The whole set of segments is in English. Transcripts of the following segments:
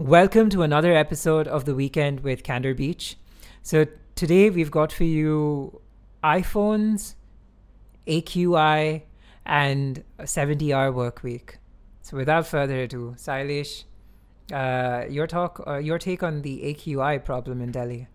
Welcome to another episode of The Weekend with Candor Beach. So, today we've got for you iPhones, AQI, and a 70 hour work week. So, without further ado, Sailesh, uh, your talk, uh, your take on the AQI problem in Delhi.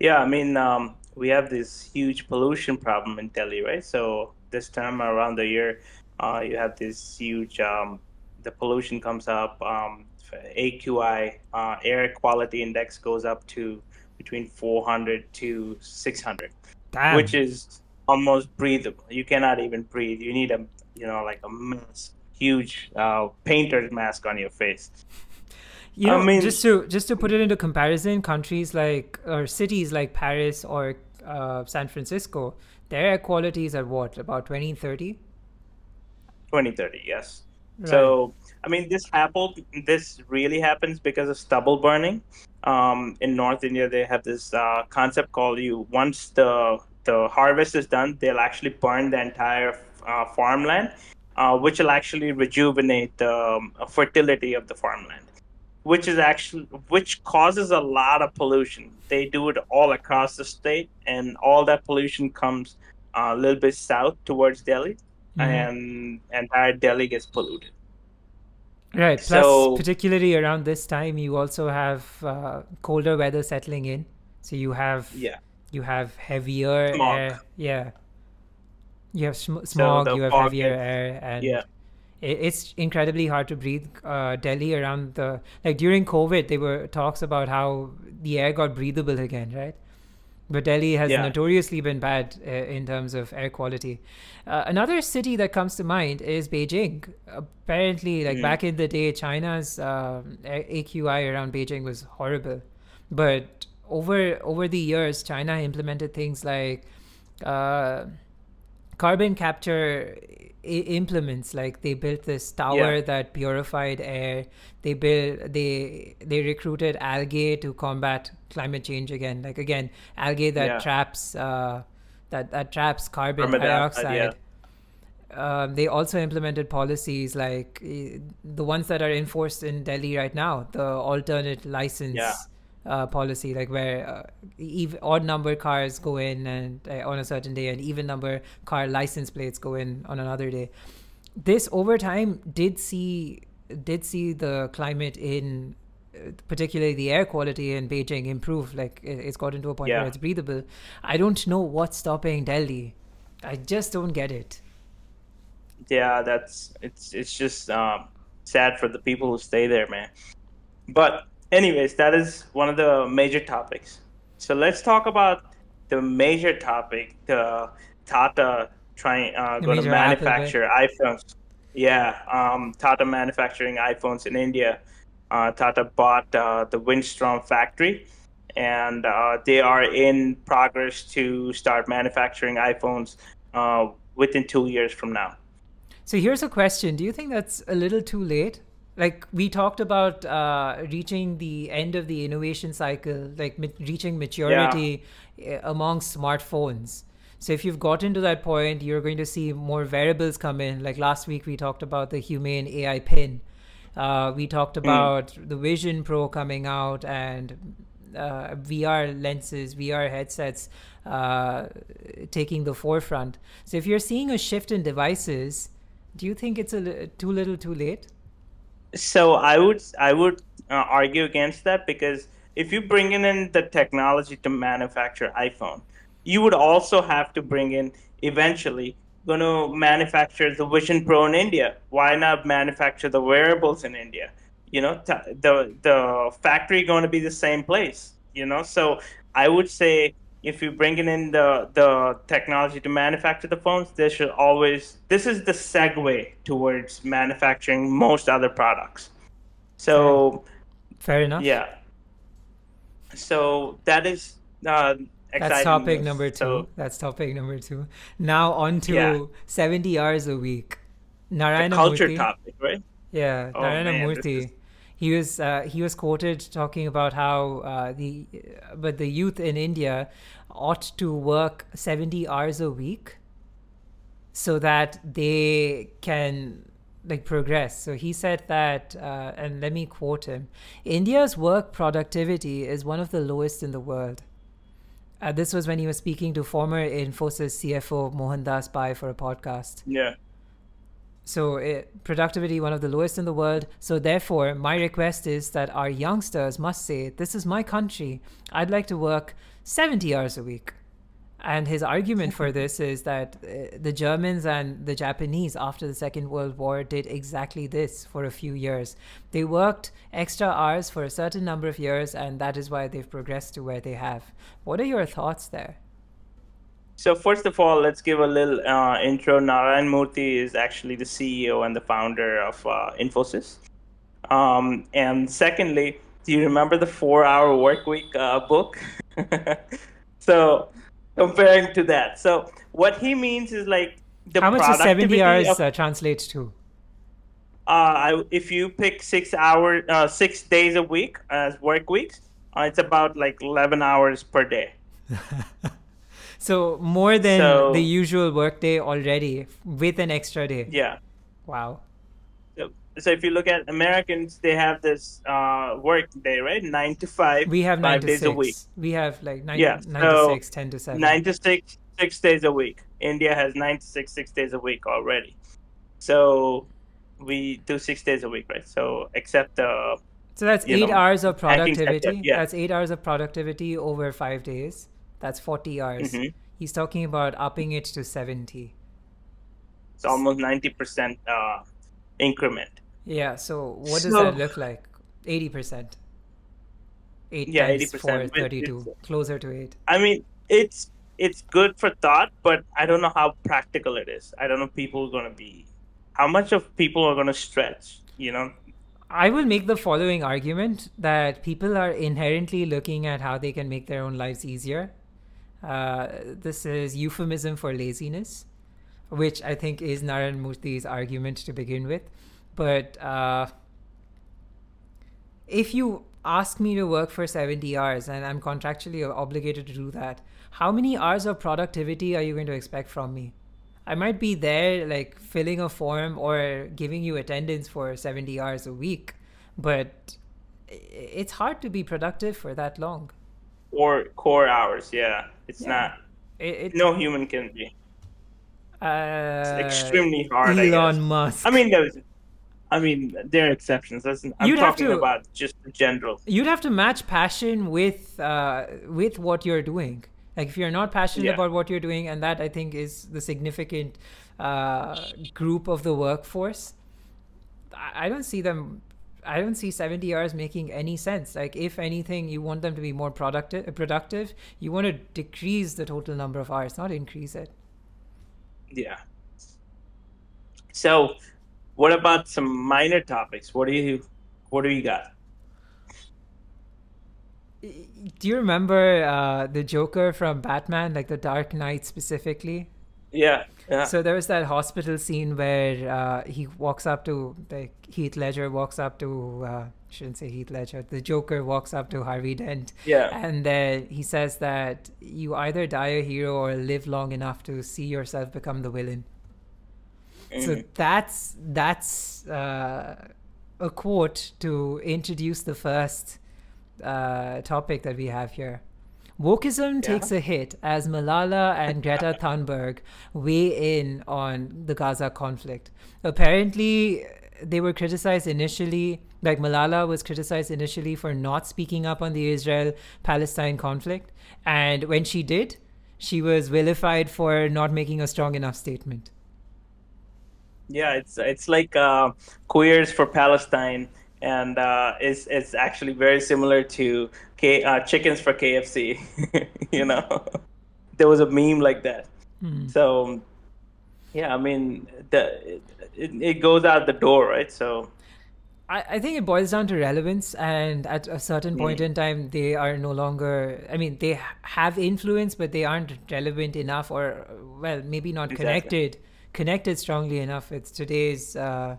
Yeah, I mean, um, we have this huge pollution problem in Delhi, right? So this time around the year, uh, you have this huge, um, the pollution comes up. Um, AQI, uh, air quality index goes up to between 400 to 600, Damn. which is almost breathable. You cannot even breathe. You need a, you know, like a mask, huge uh, painter's mask on your face. You know, I mean- just to just to put it into comparison, countries like or cities like Paris or uh, San Francisco, their air quality is at what about 2030? 2030, yes. So, I mean, this apple, This really happens because of stubble burning. Um, in North India, they have this uh, concept called you. Once the the harvest is done, they'll actually burn the entire uh, farmland, uh, which will actually rejuvenate the um, fertility of the farmland, which is actually which causes a lot of pollution. They do it all across the state, and all that pollution comes uh, a little bit south towards Delhi Mhm. and entire Delhi gets polluted. Right. Plus, So- particularly around this time, you also have uh, colder weather settling in. So you have Yeah. you have heavier Smog. air. Yeah. You have sm- smog. the you have heavier air, and Yeah. it, it's incredibly hard to breathe. Uh, Delhi around the like during COVID, there were talks about how the air got breathable again, right? But Delhi has Yeah. notoriously been bad uh, in terms of air quality. Uh, another city that comes to mind is Beijing. Apparently, like Mm. back in the day, China's um, AQI around Beijing was horrible, but over over the years, China implemented things like uh, carbon capture I- implements. Like they built this tower Yeah. that purified air. They built they they recruited algae to combat climate change again. Like again, algae that Yeah. traps uh, that that traps carbon dioxide. Um, they also implemented policies like eh, the ones that are enforced in Delhi right now, the alternate license. Uh, policy, like where uh, ev- odd number cars go in and uh, on a certain day, and even number car license plates go in on another day. This over time did see did see the climate in uh, particularly the air quality in Beijing improve. Like it, it's gotten to a point Yeah. where it's breathable. I don't know what's stopping Delhi. I just don't get it. Yeah, that's it's it's just um, sad for the people who stay there, man. But anyways, that is one of the major topics. So let's talk about the major topic: the Tata trying uh, The going to manufacture iPhones. Yeah, um, Tata manufacturing iPhones in India. Uh, Tata bought uh, the Wistron factory, and uh, they are in progress to start manufacturing iPhones uh, within two years from now. So here's a question: Do you think that's a little too late? Like we talked about uh, reaching the end of the innovation cycle, like ma- reaching maturity uh, among smartphones. So if you've gotten to that point, you're going to see more variables come in. Like last week, we talked about the Humane AI pin. Uh, we talked about the Vision Pro coming out and uh, VR lenses, VR headsets uh, taking the forefront. So if you're seeing a shift in devices, do you think it's a li- too little, too late? So I would I would uh, argue against that because if you bring in the technology to manufacture iPhone, you would also have to bring in eventually going to manufacture the Vision Pro in India. Why not manufacture the wearables in India? You know, t- the the factory going to be the same place. You know, so I would say if you're bringing in the the technology to manufacture the phones, this should always this is the segue towards manufacturing most other products. So Fair enough. yeah, so that is uh, exciting. That's topic news. number two. So That's topic number two. Now on to Yeah. 70 hours a week. the culture Murthy. topic, right? Yeah, Oh, Narayana man, Murthy. is- He was uh, he was quoted talking about how uh, the but the youth in India ought to work 70 hours a week so that they can like progress. So he said that, uh, and let me quote him: "India's work productivity is one of the lowest in the world." Uh, this was when he was speaking to former Infosys CFO Mohandas Pai for a podcast. Yeah. So it, productivity one of the lowest in the world. So therefore, my request is that our youngsters must say, "This is my country. I'd like to work 70 hours a week." And his argument for this is that uh, the Germans and the Japanese after the Second World War did exactly this for a few years. They worked extra hours for a certain number of years, and that is why they've progressed to where they have. What are your thoughts there? So first of all, let's give a little uh, intro. Narayan Murthy is actually the CEO and the founder of uh, Infosys. Um, and secondly, do you remember the four-hour workweek uh, book? so comparing to that. So what he means is like the how much does seventy hours of, uh, translate to? Uh, if you pick six hours, uh, six days a week as work weeks, uh, it's about like eleven hours per day. so more than so, the usual workday already, with an extra day. Yeah. Wow so if you look at Americans, they have this uh, work day, right? Nine to five. We have five nine days six. a week. We have like nine, yeah, nine so to six, ten to seven. Nine to six, six days a week. India has nine to six, six days a week already. So we do six days a week, right? So except uh, so that's eight know, hours of productivity. Yeah. That's eight hours of productivity over five days. That's forty hours. Mm-hmm. He's talking about upping it to seventy. It's almost ninety percent uh, increment. Yeah. So what does so, that look like? Eighty percent. Eight yeah, times 80%. four, thirty-two, closer to eight. I mean, it's it's good for thought, but I don't know how practical it is. I don't know people are going to be how much of people are going to stretch. You know. I will make the following argument that people are inherently looking at how they can make their own lives easier. Uh, this is euphemism for laziness, which I think is Narayan Murthy's argument to begin with. But uh, if you ask me to work for 70 hours and I'm contractually obligated to do that, how many hours of productivity are you going to expect from me? I might be there like filling a form or giving you attendance for 70 hours a week, but it's hard to be productive for that long. Or core hours, yeah. It's yeah. not. It, it, no human can be. Uh, it's extremely hard. Elon Musk. I mean, there's I mean, there are exceptions. I'm you'd talking to, about just the general. You'd have to match passion with uh, with what you're doing. Like if you're not passionate yeah. about what you're doing, and that I think is the significant uh, group of the workforce. I, I don't see them. I don't see 70 hours making any sense. Like if anything, you want them to be more productive. Productive. You want to decrease the total number of hours, not increase it. Yeah. So what about some minor topics? What do you what do you got? Do you remember uh, the Joker from Batman, like the Dark Knight specifically? Yeah, yeah. So there was that hospital scene where uh, he walks up to like Heath Ledger walks up to uh, shouldn't say Heath Ledger. The Joker walks up to Harvey Dent. Yeah. And then he says that you either die a hero or live long enough to see yourself become the villain. So mm-hmm. that's that's uh, a quote to introduce the first uh, topic that we have here. Wokeism yeah. takes a hit as Malala and Greta Thunberg weigh in on the Gaza conflict. Apparently, they were criticized initially, like Malala was criticized initially for not speaking up on the Israel Palestine conflict. And when she did, she was vilified for not making a strong enough statement. Yeah, it's it's like uh, queers for Palestine, and uh, it's it's actually very similar to K, uh, chickens for KFC. you know, there was a meme like that. Mm. So, yeah, I mean, the it, it goes out the door, right? So. I, I think it boils down to relevance, and at a certain point mm. in time, they are no longer. I mean, they have influence, but they aren't relevant enough, or well, maybe not exactly. connected connected strongly enough with today's uh,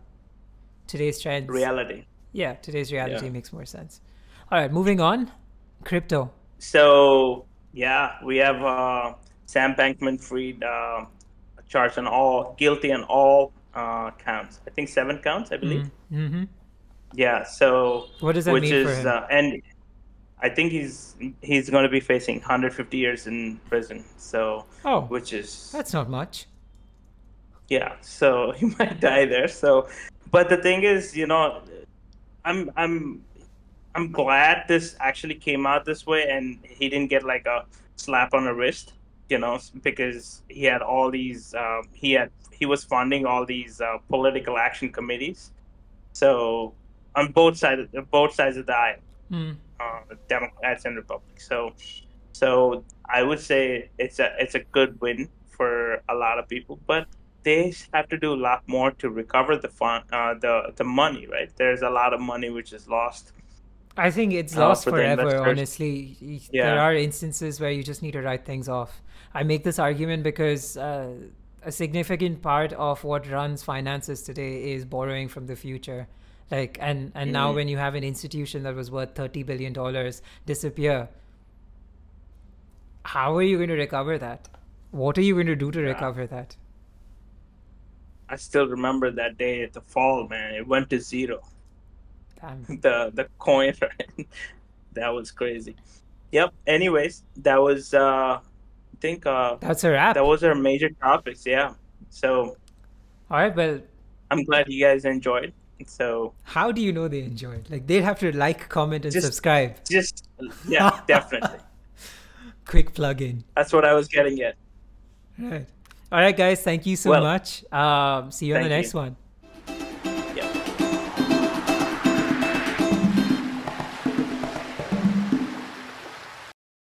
today's trends. Reality. Yeah, today's reality yeah. makes more sense. All right, moving on. Crypto. So yeah, we have uh, Sam Bankman-Fried uh, charged on all guilty on all uh, counts. I think seven counts, I believe. Mm-hmm. Yeah. So What does that which mean is for him? Uh, and I think he's he's going to be facing 150 years in prison. So oh, which is that's not much. yeah. So he might die there. So, but the thing is, you know, I'm I'm I'm glad this actually came out this way, and he didn't get like a slap on the wrist, you know, because he had all these. Um, he had he was funding all these uh, political action committees. So on both sides, both sides of the aisle, Mm. uh, Democrats and Republicans. So, so I would say it's a it's a good win for a lot of people, but they have to do a lot more to recover the fund, uh, the the money. Right? There's a lot of money which is lost. I think it's Uh, lost for forever, honestly. Y- There are instances where you just need to write things off. I make this argument because uh, a significant part of what runs finances today is borrowing from the future. Like and and now Mm. when you have an institution that was worth 30 billion dollars disappear, how are you going to recover that? What are you going to do to Yeah. recover that? I still remember that day at the fall, man. It went to zero. Damn. the the coin right? that was crazy yep anyways that was uh i think uh That's a wrap. that was our major topics yeah so All right, well, i'm glad you guys enjoyed so how do you know they enjoyed? Like they'd have to like, comment, and Just- subscribe. just yeah definitely Quick plug in. that's what i was getting at Right. All right, guys. Thank you so Well, much. Um, see you on the next you. one.